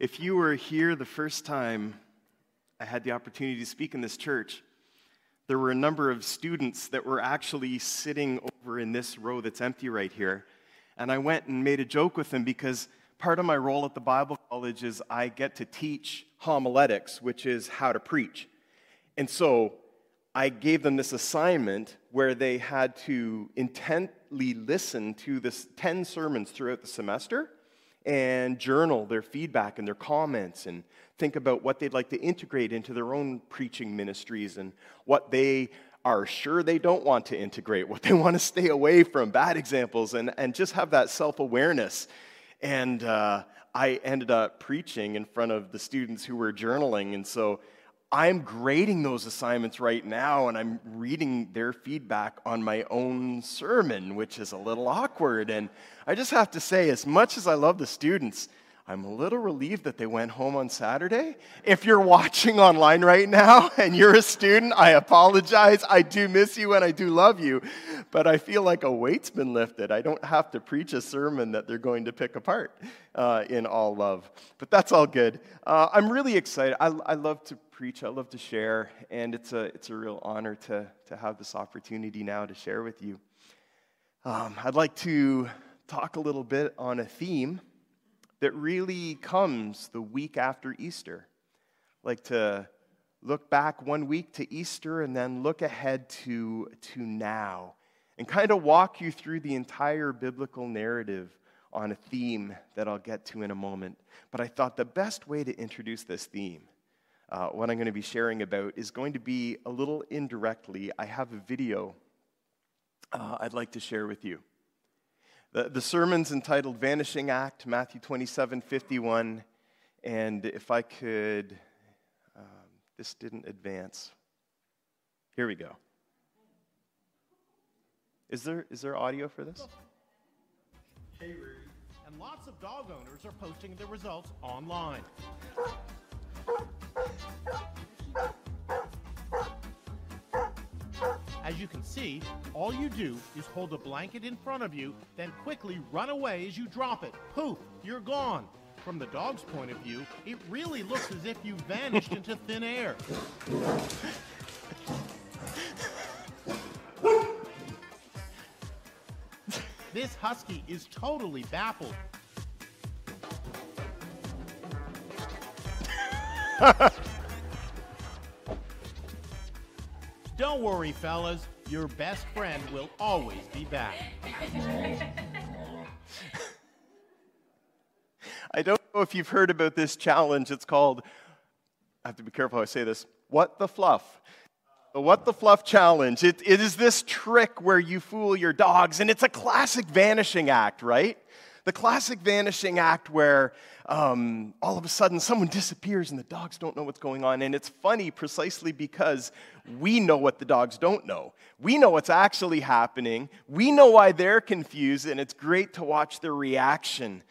If you were here the first time I had the opportunity to speak in this church, there were a number of students that were actually sitting over in this row that's empty right here. And I went and made a joke with them because part of my role at the Bible College is I get to teach homiletics, which is how to preach. And so I gave them this assignment where they had to intently listen to this 10 sermons throughout the semester and journal their feedback and their comments and think about what they'd like to integrate into their own preaching ministries and what they are sure they don't want to integrate, what they want to stay away from, bad examples, and, and just have that self awareness. And uh, I ended up preaching in front of the students who were journaling. And so I'm grading those assignments right now, and I'm reading their feedback on my own sermon, which is a little awkward. And I just have to say, as much as I love the students, I'm a little relieved that they went home on Saturday. If you're watching online right now and you're a student, I apologize. I do miss you and I do love you. But I feel like a weight's been lifted. I don't have to preach a sermon that they're going to pick apart uh, in all love. But that's all good. Uh, I'm really excited. I, I love to preach, I love to share, and it's a, it's a real honor to, to have this opportunity now to share with you. Um, I'd like to talk a little bit on a theme that really comes the week after Easter. Like to look back one week to Easter and then look ahead to, to now and kind of walk you through the entire biblical narrative on a theme that I'll get to in a moment. But I thought the best way to introduce this theme, uh, what I'm going to be sharing about, is going to be a little indirectly. I have a video uh, I'd like to share with you. The, the sermon's entitled Vanishing Act, Matthew 27 51. And if I could, um, this didn't advance. Here we go. Is there, is there audio for this? Hey, Rudy. And lots of dog owners are posting their results online. As you can see, all you do is hold a blanket in front of you, then quickly run away as you drop it. Poof, you're gone. From the dog's point of view, it really looks as if you vanished into thin air. This husky is totally baffled. Don't worry, fellas. Your best friend will always be back. I don't know if you've heard about this challenge. It's called, I have to be careful how I say this, What the Fluff. The What the Fluff challenge. It, it is this trick where you fool your dogs, and it's a classic vanishing act, right? The classic vanishing act where um, all of a sudden someone disappears and the dogs don't know what's going on. And it's funny precisely because we know what the dogs don't know. We know what's actually happening. We know why they're confused, and it's great to watch their reaction.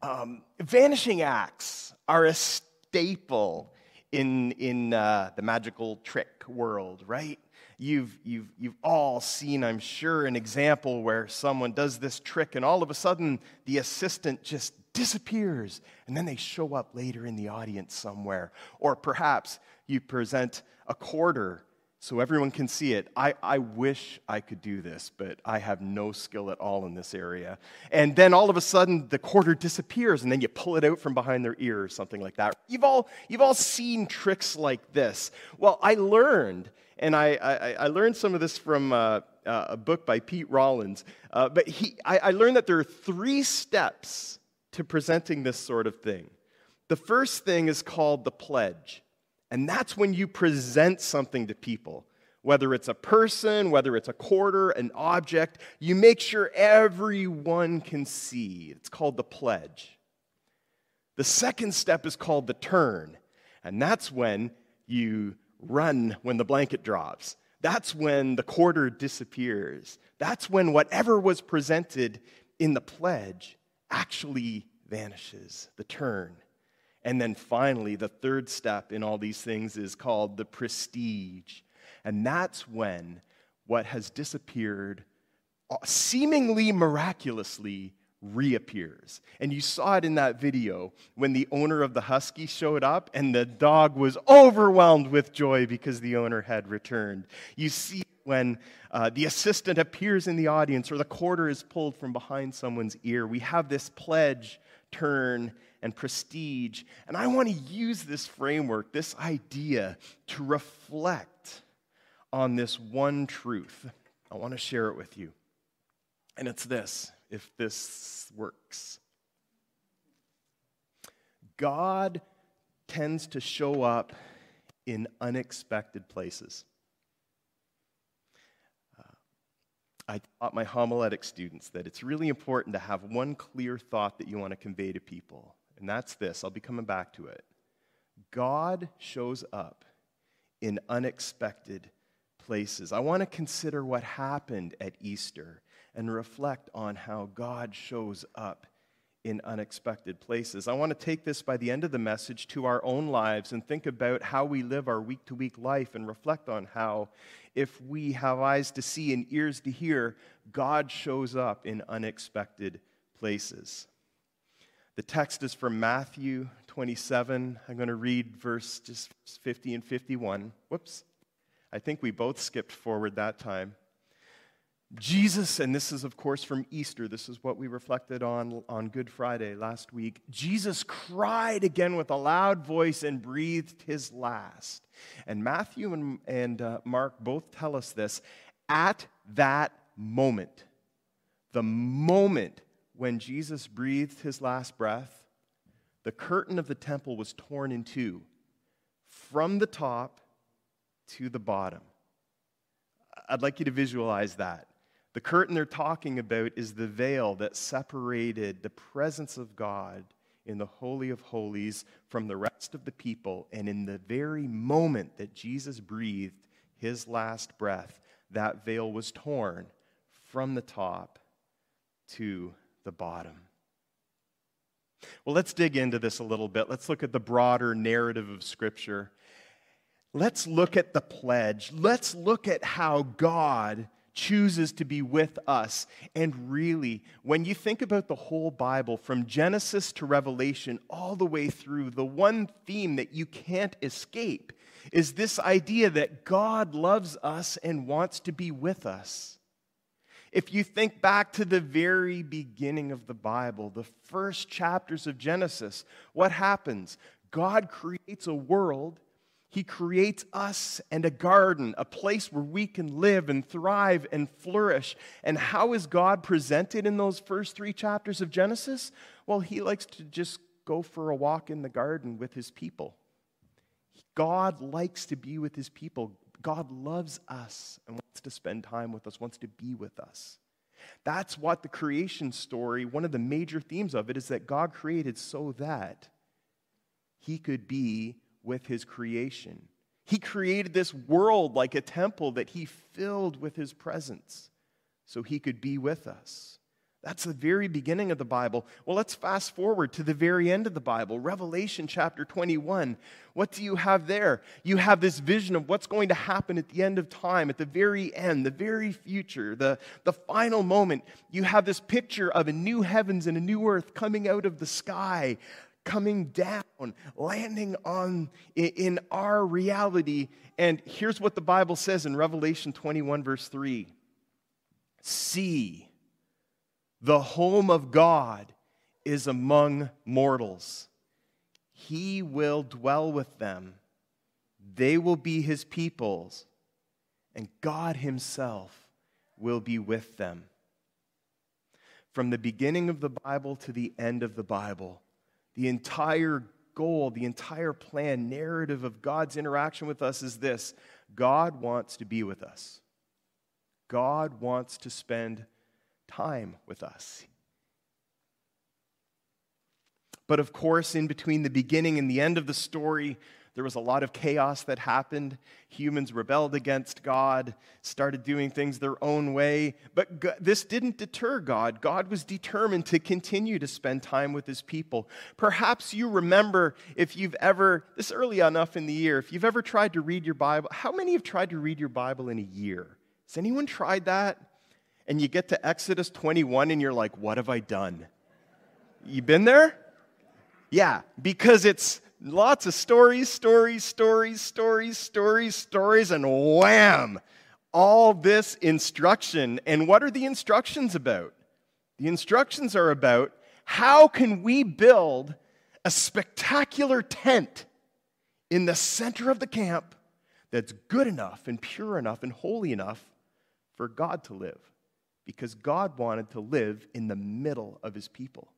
Um, vanishing acts are a staple in, in uh, the magical trick world, right? You've, you've, you've all seen, I'm sure, an example where someone does this trick and all of a sudden the assistant just disappears and then they show up later in the audience somewhere. Or perhaps you present a quarter so everyone can see it. I, I wish I could do this, but I have no skill at all in this area. And then all of a sudden, the quarter disappears, and then you pull it out from behind their ear or something like that. You've all, you've all seen tricks like this. Well, I learned and I, I, I learned some of this from uh, uh, a book by Pete Rollins. Uh, but he, I, I learned that there are three steps to presenting this sort of thing. The first thing is called the pledge, and that's when you present something to people. Whether it's a person, whether it's a quarter, an object, you make sure everyone can see. It's called the pledge. The second step is called the turn, and that's when you run when the blanket drops. That's when the quarter disappears. That's when whatever was presented in the pledge actually vanishes, the turn. And then finally, the third step in all these things is called the prestige. And that's when what has disappeared uh, seemingly miraculously reappears. And you saw it in that video when the owner of the husky showed up and the dog was overwhelmed with joy because the owner had returned. You see when uh, the assistant appears in the audience or the quarter is pulled from behind someone's ear. We have this pledge, turn, and prestige. And I want to use this framework, this idea, to reflect on this one truth. I want to share it with you. And it's this if this works. God tends to show up in unexpected places. Uh, I taught my homiletic students that it's really important to have one clear thought that you want to convey to people, and that's this. I'll be coming back to it. God shows up in unexpected places. I want to consider what happened at Easter and reflect on how God shows up in unexpected places. I want to take this by the end of the message to our own lives and think about how we live our week to week life and reflect on how, if we have eyes to see and ears to hear, God shows up in unexpected places. The text is from Matthew 27. I'm going to read verse just 50 and 51. Whoops. I think we both skipped forward that time. Jesus, and this is, of course, from Easter, this is what we reflected on on Good Friday last week. Jesus cried again with a loud voice and breathed his last. And Matthew and, and uh, Mark both tell us this. At that moment, the moment when Jesus breathed his last breath, the curtain of the temple was torn in two from the top to the bottom. I'd like you to visualize that. The curtain they're talking about is the veil that separated the presence of God in the Holy of Holies from the rest of the people. And in the very moment that Jesus breathed his last breath, that veil was torn from the top to the bottom. Well, let's dig into this a little bit. Let's look at the broader narrative of Scripture. Let's look at the pledge. Let's look at how God chooses to be with us. And really, when you think about the whole Bible, from Genesis to Revelation, all the way through, the one theme that you can't escape is this idea that God loves us and wants to be with us. If you think back to the very beginning of the Bible, the first chapters of Genesis, what happens? God creates a world he creates us and a garden, a place where we can live and thrive and flourish. And how is God presented in those first three chapters of Genesis? Well, He likes to just go for a walk in the garden with His people. God likes to be with His people. God loves us and wants to spend time with us, wants to be with us. That's what the creation story, one of the major themes of it, is that God created so that He could be with his creation. He created this world like a temple that he filled with his presence so he could be with us. That's the very beginning of the Bible. Well, let's fast forward to the very end of the Bible, Revelation chapter 21. What do you have there? You have this vision of what's going to happen at the end of time, at the very end, the very future, the, the final moment. You have this picture of a new heavens and a new earth coming out of the sky, coming down, landing on in our reality. And here's what the Bible says in Revelation 21, verse 3 See, the home of God is among mortals. He will dwell with them, they will be his peoples, and God himself will be with them. From the beginning of the Bible to the end of the Bible, the entire goal, the entire plan, narrative of God's interaction with us is this God wants to be with us. God wants to spend time with us. But of course, in between the beginning and the end of the story, there was a lot of chaos that happened. Humans rebelled against God, started doing things their own way. But God, this didn't deter God. God was determined to continue to spend time with his people. Perhaps you remember if you've ever, this early enough in the year, if you've ever tried to read your Bible, how many have tried to read your Bible in a year? Has anyone tried that? and you get to Exodus 21 and you're like, what have I done? You been there? Yeah, because it's lots of stories, stories, stories, stories, stories, stories, and wham! All this instruction. And what are the instructions about? The instructions are about how can we build a spectacular tent in the center of the camp that's good enough and pure enough and holy enough for God to live. Because God wanted to live in the middle of his people.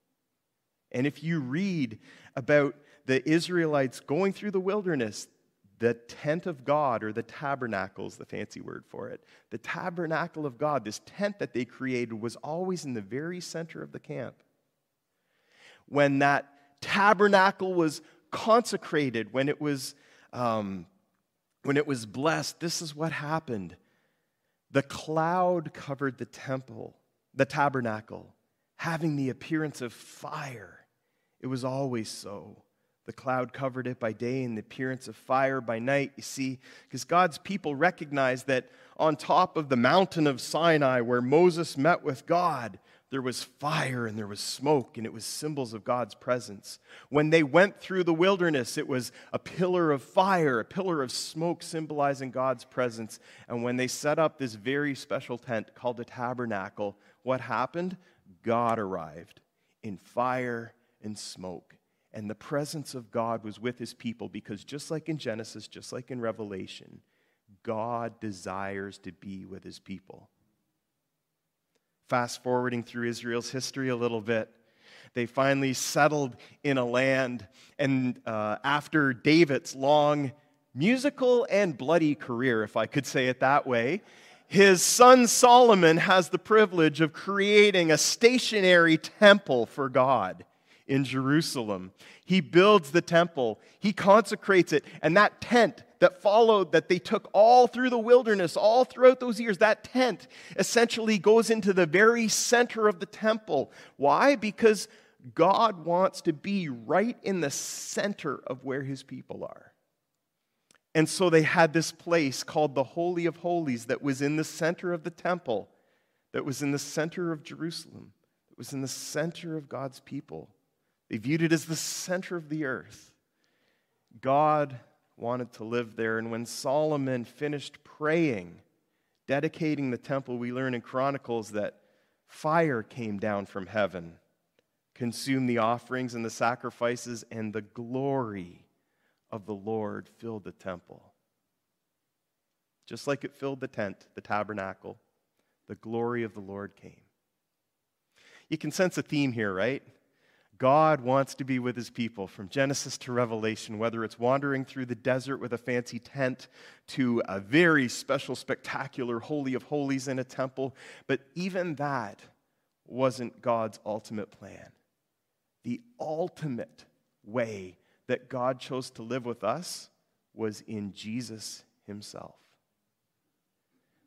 And if you read about the Israelites going through the wilderness, the tent of God, or the tabernacle is the fancy word for it, the tabernacle of God, this tent that they created, was always in the very center of the camp. When that tabernacle was consecrated, when it was, um, when it was blessed, this is what happened. The cloud covered the temple, the tabernacle, having the appearance of fire. It was always so. The cloud covered it by day and the appearance of fire by night. You see, because God's people recognized that on top of the mountain of Sinai, where Moses met with God, there was fire and there was smoke, and it was symbols of God's presence. When they went through the wilderness, it was a pillar of fire, a pillar of smoke symbolizing God's presence. And when they set up this very special tent called a tabernacle, what happened? God arrived in fire and smoke. And the presence of God was with his people because just like in Genesis, just like in Revelation, God desires to be with his people. Fast forwarding through Israel's history a little bit, they finally settled in a land. And uh, after David's long musical and bloody career, if I could say it that way, his son Solomon has the privilege of creating a stationary temple for God in Jerusalem. He builds the temple, he consecrates it, and that tent that followed, that they took all through the wilderness, all throughout those years, that tent essentially goes into the very center of the temple. Why? Because God wants to be right in the center of where his people are. And so they had this place called the Holy of Holies that was in the center of the temple, that was in the center of Jerusalem, that was in the center of God's people. They viewed it as the center of the earth. God wanted to live there. And when Solomon finished praying, dedicating the temple, we learn in Chronicles that fire came down from heaven, consumed the offerings and the sacrifices, and the glory of the Lord filled the temple. Just like it filled the tent, the tabernacle, the glory of the Lord came. You can sense a theme here, right? God wants to be with his people from Genesis to Revelation, whether it's wandering through the desert with a fancy tent to a very special, spectacular Holy of Holies in a temple. But even that wasn't God's ultimate plan. The ultimate way that God chose to live with us was in Jesus himself.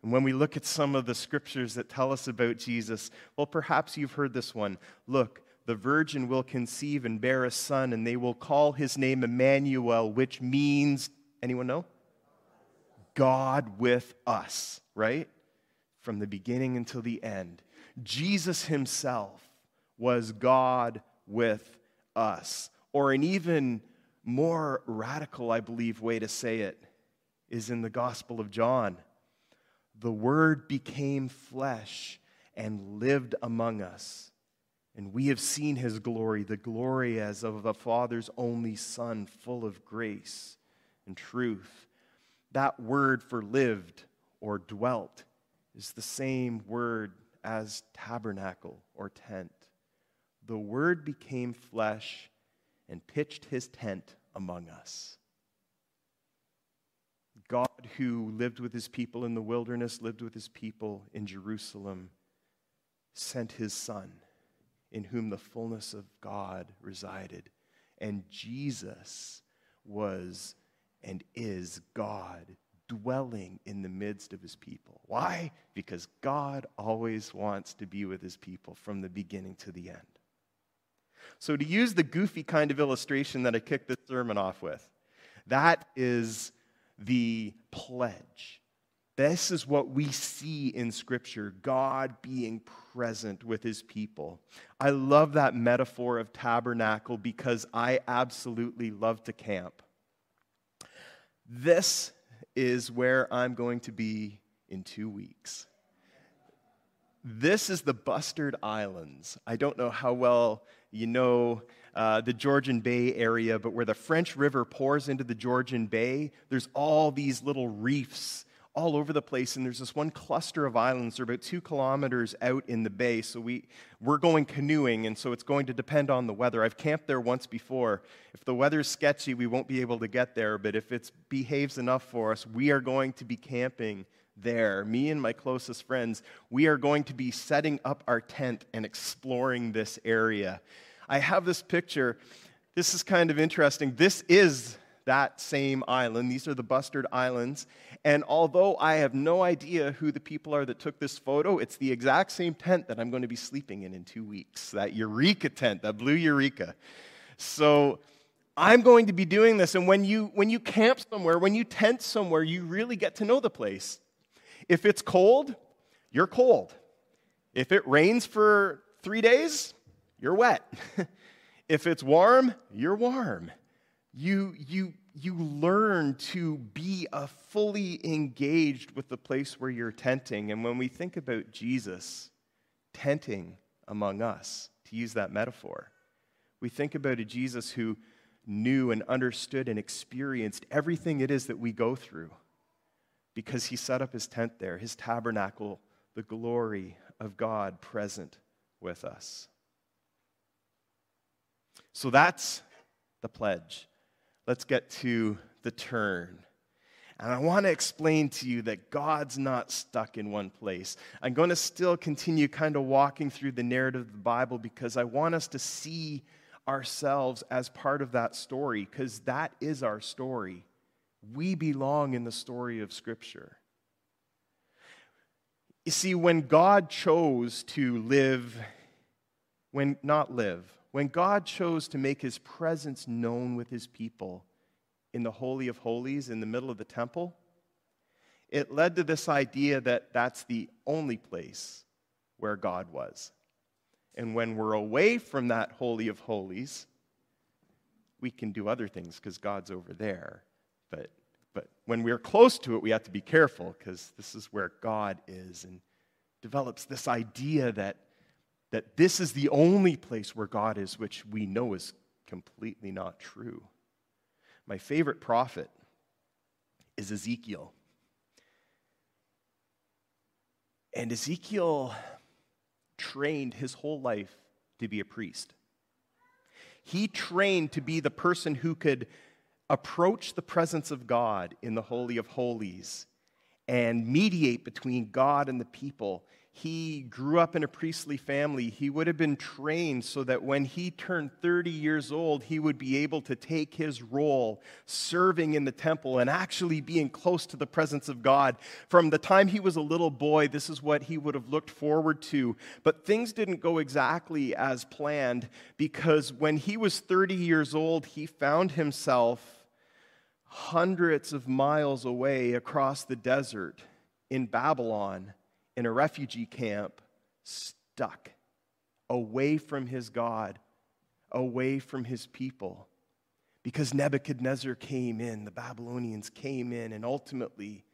And when we look at some of the scriptures that tell us about Jesus, well, perhaps you've heard this one. Look, the virgin will conceive and bear a son, and they will call his name Emmanuel, which means, anyone know? God with us, right? From the beginning until the end. Jesus himself was God with us. Or an even more radical, I believe, way to say it is in the Gospel of John. The Word became flesh and lived among us and we have seen his glory, the glory as of the Father's only Son, full of grace and truth. That word for lived or dwelt is the same word as tabernacle or tent. The word became flesh and pitched his tent among us. God, who lived with his people in the wilderness, lived with his people in Jerusalem, sent his Son in whom the fullness of God resided. And Jesus was and is God dwelling in the midst of his people. Why? Because God always wants to be with his people from the beginning to the end. So, to use the goofy kind of illustration that I kicked this sermon off with, that is the pledge This is what we see in Scripture God being present with his people. I love that metaphor of tabernacle because I absolutely love to camp. This is where I'm going to be in two weeks. This is the Bustard Islands. I don't know how well you know uh, the Georgian Bay area, but where the French River pours into the Georgian Bay, there's all these little reefs all over the place, and there's this one cluster of islands. They're about two kilometers out in the bay, so we, we're going canoeing, and so it's going to depend on the weather. I've camped there once before. If the weather's sketchy, we won't be able to get there, but if it behaves enough for us, we are going to be camping there. Me and my closest friends, we are going to be setting up our tent and exploring this area. I have this picture. This is kind of interesting. This is that same island. These are the Bustard Islands. And although I have no idea who the people are that took this photo, it's the exact same tent that I'm going to be sleeping in in two weeks that Eureka tent, that blue Eureka. So I'm going to be doing this. And when you, when you camp somewhere, when you tent somewhere, you really get to know the place. If it's cold, you're cold. If it rains for three days, you're wet. if it's warm, you're warm you, you, you learn to be a fully engaged with the place where you're tenting. And when we think about Jesus tenting among us, to use that metaphor, we think about a Jesus who knew and understood and experienced everything it is that we go through because he set up his tent there, his tabernacle, the glory of God present with us. So that's the pledge let's get to the turn. And I want to explain to you that God's not stuck in one place. I'm going to still continue kind of walking through the narrative of the Bible because I want us to see ourselves as part of that story because that is our story. We belong in the story of Scripture. You see, when God chose to live, when not live, when God chose to make his presence known with his people in the Holy of Holies in the middle of the temple, it led to this idea that that's the only place where God was. And when we're away from that Holy of Holies, we can do other things because God's over there. But, but when we're close to it, we have to be careful because this is where God is and develops this idea that that this is the only place where God is, which we know is completely not true. My favorite prophet is Ezekiel. And Ezekiel trained his whole life to be a priest. He trained to be the person who could approach the presence of God in the Holy of Holies and mediate between God and the people he grew up in a priestly family. He would have been trained so that when he turned 30 years old, he would be able to take his role serving in the temple and actually being close to the presence of God. From the time he was a little boy, this is what he would have looked forward to. But things didn't go exactly as planned because when he was 30 years old, he found himself hundreds of miles away across the desert in Babylon in a refugee camp, stuck, away from his God, away from his people. Because Nebuchadnezzar came in, the Babylonians came in, and ultimately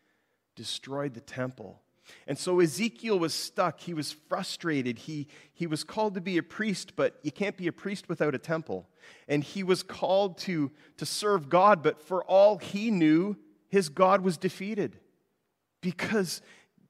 destroyed the temple. And so Ezekiel was stuck. He was frustrated. He, he was called to be a priest, but you can't be a priest without a temple. And he was called to, to serve God, but for all he knew, his God was defeated because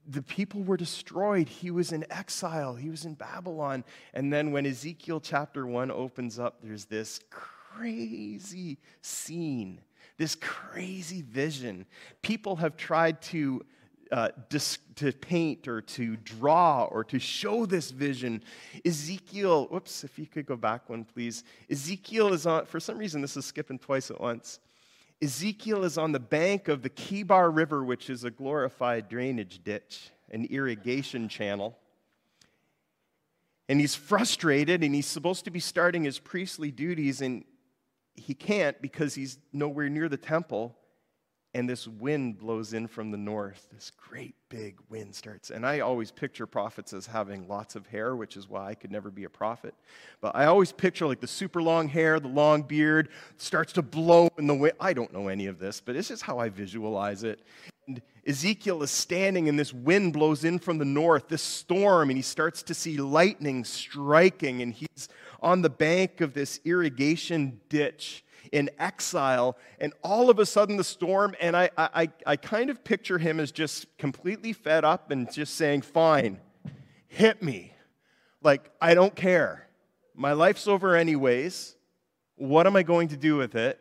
the people were destroyed. He was in exile, he was in Babylon. And then when Ezekiel chapter 1 opens up, there's this crazy scene, this crazy vision. People have tried to. Uh, dis- to paint or to draw or to show this vision. Ezekiel, whoops, if you could go back one, please. Ezekiel is on, for some reason, this is skipping twice at once. Ezekiel is on the bank of the Kebar River, which is a glorified drainage ditch, an irrigation channel. And he's frustrated and he's supposed to be starting his priestly duties, and he can't because he's nowhere near the temple. And this wind blows in from the north. This great big wind starts. And I always picture prophets as having lots of hair, which is why I could never be a prophet. But I always picture like the super long hair, the long beard starts to blow in the wind. I don't know any of this, but it's just how I visualize it. And Ezekiel is standing, and this wind blows in from the north, this storm, and he starts to see lightning striking, and he's on the bank of this irrigation ditch in exile, and all of a sudden the storm, and I, I, I kind of picture him as just completely fed up and just saying, Fine, hit me. Like, I don't care. My life's over, anyways. What am I going to do with it?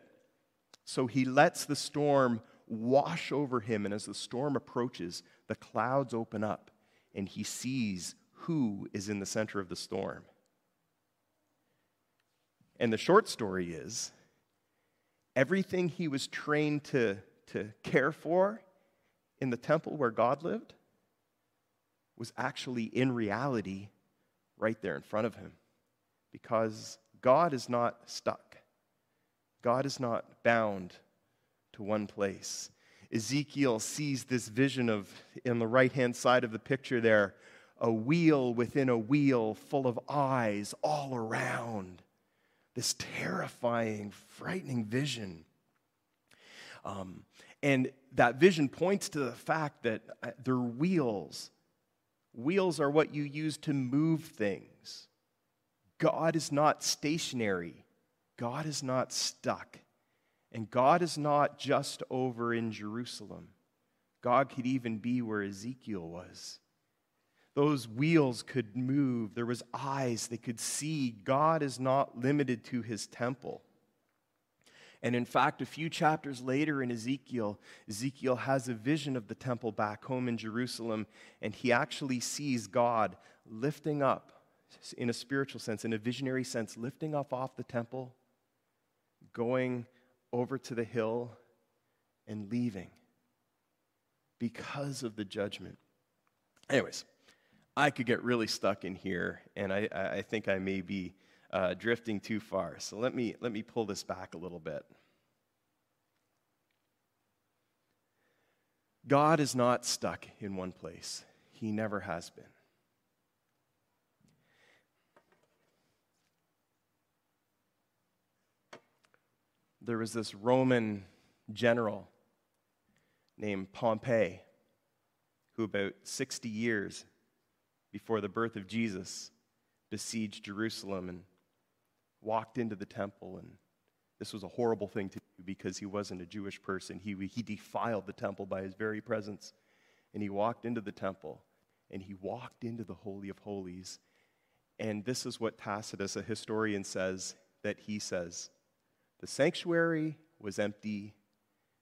So he lets the storm wash over him, and as the storm approaches, the clouds open up, and he sees who is in the center of the storm. And the short story is everything he was trained to, to care for in the temple where God lived was actually in reality right there in front of him. Because God is not stuck, God is not bound to one place. Ezekiel sees this vision of, in the right hand side of the picture there, a wheel within a wheel full of eyes all around this terrifying, frightening vision. Um, and that vision points to the fact that uh, they're wheels. Wheels are what you use to move things. God is not stationary, God is not stuck. And God is not just over in Jerusalem. God could even be where Ezekiel was. Those wheels could move. There was eyes they could see. God is not limited to his temple. And in fact, a few chapters later in Ezekiel, Ezekiel has a vision of the temple back home in Jerusalem, and he actually sees God lifting up, in a spiritual sense, in a visionary sense, lifting up off the temple, going over to the hill, and leaving because of the judgment. Anyways, I could get really stuck in here, and I, I think I may be uh, drifting too far. So let me, let me pull this back a little bit. God is not stuck in one place, He never has been. There was this Roman general named Pompey who, about 60 years before the birth of Jesus, besieged Jerusalem and walked into the temple. And this was a horrible thing to do because he wasn't a Jewish person. He, he defiled the temple by his very presence. And he walked into the temple and he walked into the Holy of Holies. And this is what Tacitus, a historian, says that he says the sanctuary was empty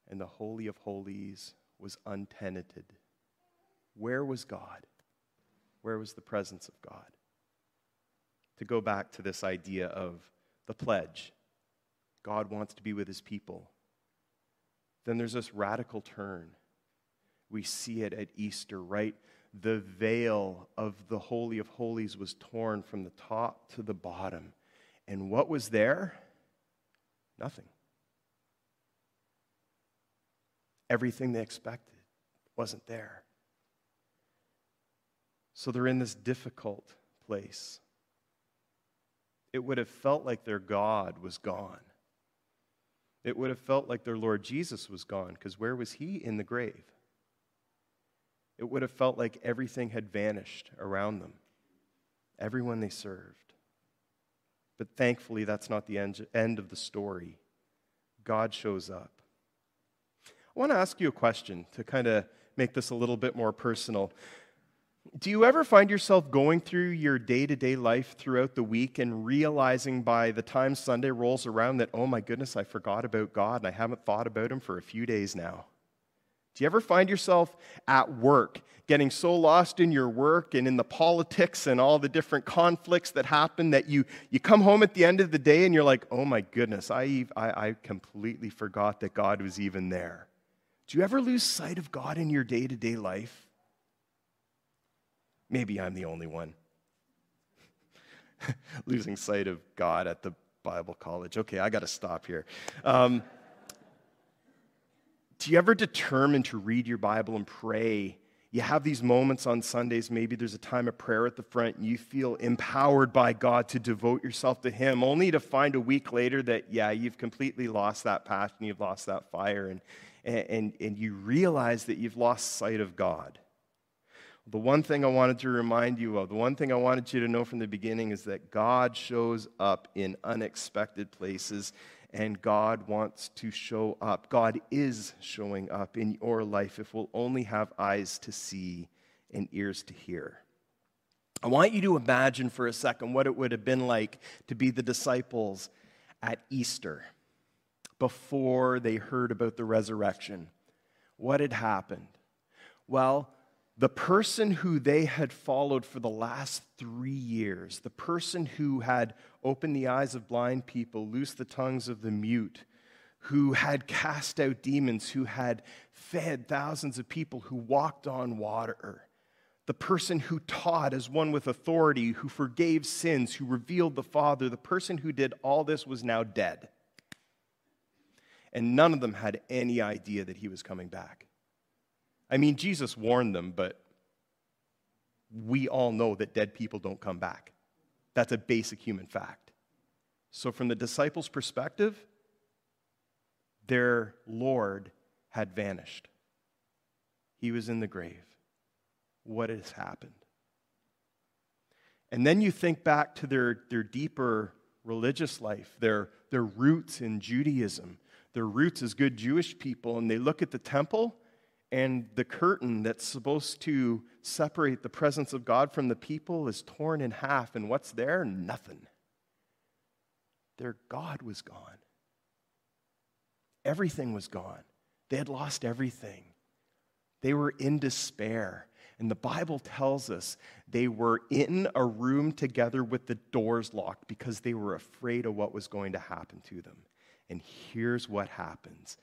and the Holy of Holies was untenanted. Where was God? Where was the presence of God? To go back to this idea of the pledge God wants to be with his people. Then there's this radical turn. We see it at Easter, right? The veil of the Holy of Holies was torn from the top to the bottom. And what was there? Nothing. Everything they expected wasn't there. So they're in this difficult place. It would have felt like their God was gone. It would have felt like their Lord Jesus was gone, because where was he? In the grave. It would have felt like everything had vanished around them, everyone they served. But thankfully, that's not the end, end of the story. God shows up. I want to ask you a question to kind of make this a little bit more personal. Do you ever find yourself going through your day to day life throughout the week and realizing by the time Sunday rolls around that, oh my goodness, I forgot about God and I haven't thought about Him for a few days now? Do you ever find yourself at work getting so lost in your work and in the politics and all the different conflicts that happen that you, you come home at the end of the day and you're like, oh my goodness, I, I, I completely forgot that God was even there? Do you ever lose sight of God in your day to day life? Maybe I'm the only one. Losing sight of God at the Bible college. Okay, I got to stop here. Um, Do you ever determine to read your Bible and pray? You have these moments on Sundays, maybe there's a time of prayer at the front, and you feel empowered by God to devote yourself to Him, only to find a week later that, yeah, you've completely lost that passion, you've lost that fire, and, and, and you realize that you've lost sight of God. The one thing I wanted to remind you of, the one thing I wanted you to know from the beginning is that God shows up in unexpected places and God wants to show up. God is showing up in your life if we'll only have eyes to see and ears to hear. I want you to imagine for a second what it would have been like to be the disciples at Easter before they heard about the resurrection. What had happened? Well, the person who they had followed for the last three years, the person who had opened the eyes of blind people, loosed the tongues of the mute, who had cast out demons, who had fed thousands of people, who walked on water, the person who taught as one with authority, who forgave sins, who revealed the Father, the person who did all this was now dead. And none of them had any idea that he was coming back. I mean, Jesus warned them, but we all know that dead people don't come back. That's a basic human fact. So, from the disciples' perspective, their Lord had vanished. He was in the grave. What has happened? And then you think back to their, their deeper religious life, their, their roots in Judaism, their roots as good Jewish people, and they look at the temple and the curtain that's supposed to separate the presence of God from the people is torn in half. And what's there? Nothing. Their God was gone. Everything was gone. They had lost everything. They were in despair. And the Bible tells us they were in a room together with the doors locked because they were afraid of what was going to happen to them. And here's what happens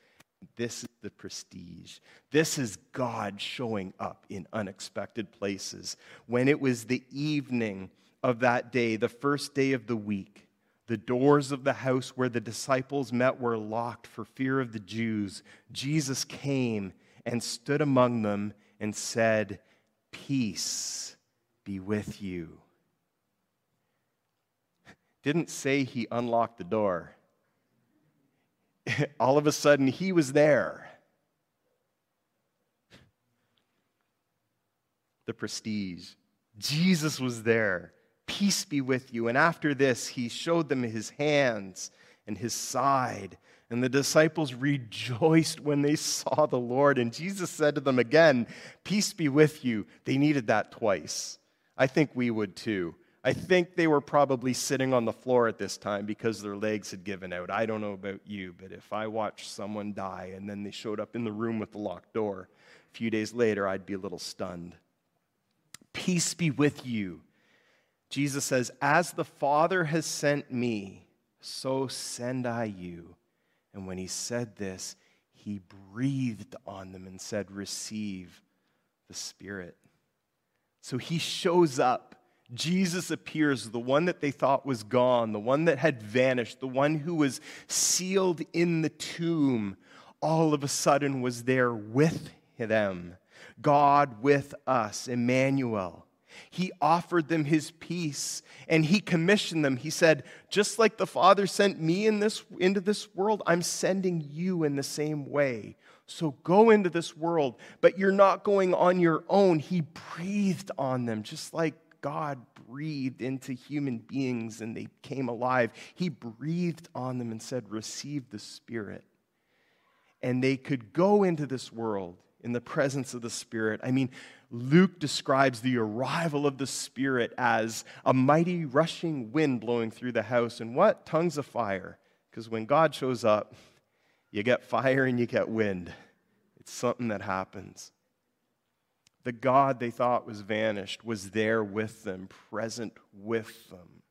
this is the prestige. This is God showing up in unexpected places. When it was the evening of that day, the first day of the week, the doors of the house where the disciples met were locked for fear of the Jews. Jesus came and stood among them and said, Peace be with you. Didn't say he unlocked the door all of a sudden he was there. The prestige. Jesus was there. Peace be with you. And after this, he showed them his hands and his side. And the disciples rejoiced when they saw the Lord. And Jesus said to them again, Peace be with you. They needed that twice. I think we would too. I think they were probably sitting on the floor at this time because their legs had given out. I don't know about you, but if I watched someone die and then they showed up in the room with the locked door, a few days later, I'd be a little stunned. Peace be with you. Jesus says, As the Father has sent me, so send I you. And when he said this, he breathed on them and said, Receive the Spirit. So he shows up Jesus appears, the one that they thought was gone, the one that had vanished, the one who was sealed in the tomb, all of a sudden was there with them. God with us, Emmanuel. He offered them his peace and he commissioned them. He said, Just like the Father sent me in this, into this world, I'm sending you in the same way. So go into this world, but you're not going on your own. He breathed on them, just like God breathed into human beings and they came alive, He breathed on them and said, Receive the Spirit. And they could go into this world in the presence of the Spirit. I mean, Luke describes the arrival of the Spirit as a mighty rushing wind blowing through the house. And what? Tongues of fire. Because when God shows up, you get fire and you get wind. It's something that happens. The God they thought was vanished was there with them, present with them.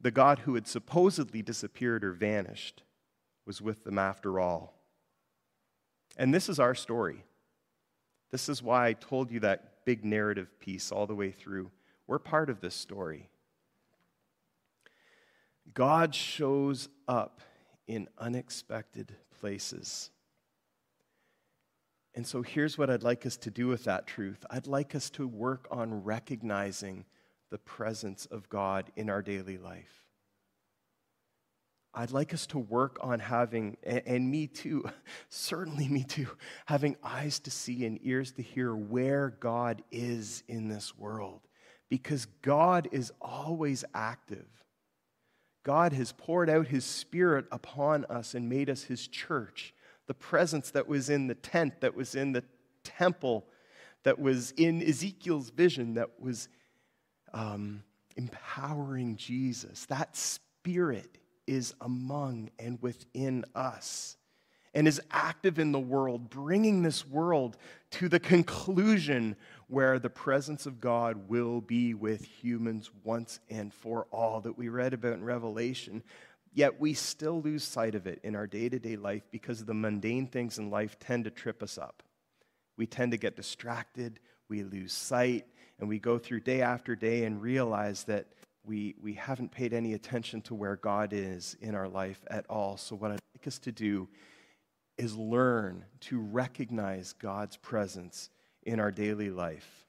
The God who had supposedly disappeared or vanished was with them after all. And this is our story. This is why I told you that big narrative piece all the way through. We're part of this story. God shows up in unexpected places. And so here's what I'd like us to do with that truth I'd like us to work on recognizing the presence of God in our daily life. I'd like us to work on having, and me too, certainly me too, having eyes to see and ears to hear where God is in this world. Because God is always active. God has poured out his spirit upon us and made us his church. The presence that was in the tent, that was in the temple, that was in Ezekiel's vision, that was um, empowering Jesus. That spirit is among and within us and is active in the world, bringing this world to the conclusion where the presence of God will be with humans once and for all that we read about in Revelation. Yet we still lose sight of it in our day to day life because the mundane things in life tend to trip us up. We tend to get distracted, we lose sight, and we go through day after day and realize that we, we haven't paid any attention to where God is in our life at all. So, what I'd like us to do is learn to recognize God's presence in our daily life.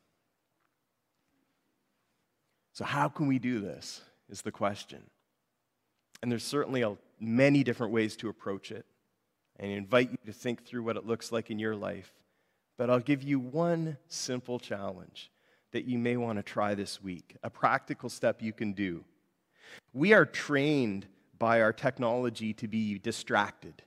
So, how can we do this? Is the question. And there's certainly a, many different ways to approach it. And invite you to think through what it looks like in your life. But I'll give you one simple challenge that you may want to try this week, a practical step you can do. We are trained by our technology to be distracted.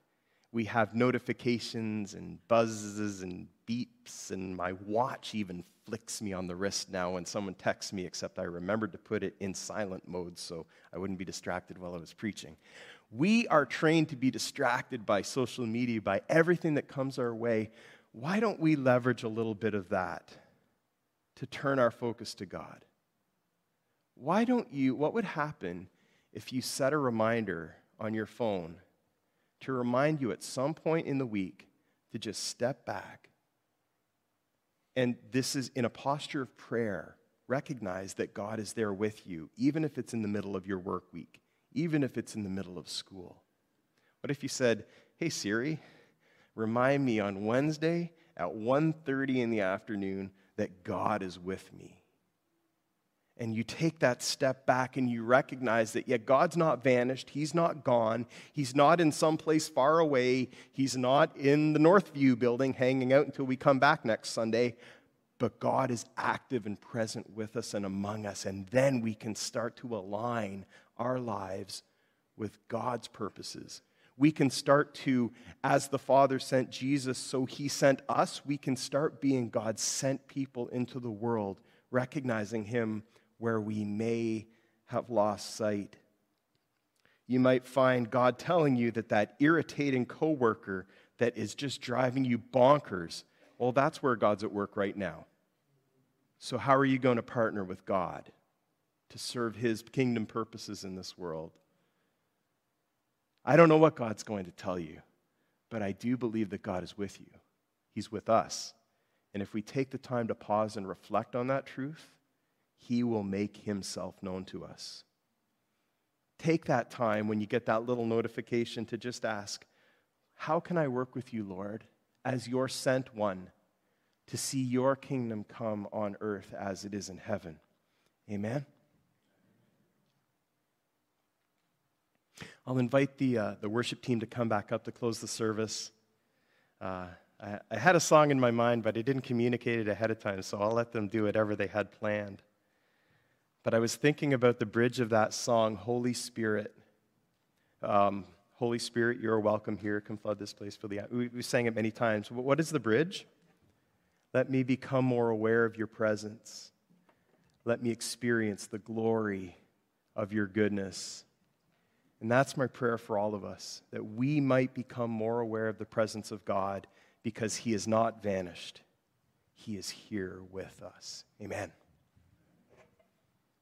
We have notifications and buzzes and beeps, and my watch even flicks me on the wrist now when someone texts me, except I remembered to put it in silent mode so I wouldn't be distracted while I was preaching. We are trained to be distracted by social media, by everything that comes our way. Why don't we leverage a little bit of that? to turn our focus to God. Why don't you, what would happen if you set a reminder on your phone to remind you at some point in the week to just step back? And this is in a posture of prayer. Recognize that God is there with you, even if it's in the middle of your work week, even if it's in the middle of school. What if you said, "Hey Siri, remind me on Wednesday at 1:30 in the afternoon that God is with me. And you take that step back and you recognize that, yet God's not vanished. He's not gone. He's not in some place far away. He's not in the Northview building hanging out until we come back next Sunday. But God is active and present with us and among us. And then we can start to align our lives with God's purposes we can start to, as the Father sent Jesus, so he sent us, we can start being God's sent people into the world, recognizing him where we may have lost sight. You might find God telling you that that irritating coworker that is just driving you bonkers, well, that's where God's at work right now. So, how are you going to partner with God to serve his kingdom purposes in this world? I don't know what God's going to tell you, but I do believe that God is with you. He's with us. And if we take the time to pause and reflect on that truth, He will make Himself known to us. Take that time when you get that little notification to just ask, How can I work with you, Lord, as your sent one to see your kingdom come on earth as it is in heaven? Amen. I'll invite the, uh, the worship team to come back up to close the service. Uh, I, I, had a song in my mind, but I didn't communicate it ahead of time, so I'll let them do whatever they had planned. But I was thinking about the bridge of that song, Holy Spirit. Um, Holy Spirit, you're welcome here. Come flood this place. For the we, we sang it many times. What is the bridge? Let me become more aware of your presence. Let me experience the glory of your goodness. And that's my prayer for all of us that we might become more aware of the presence of God because He is not vanished, He is here with us. Amen.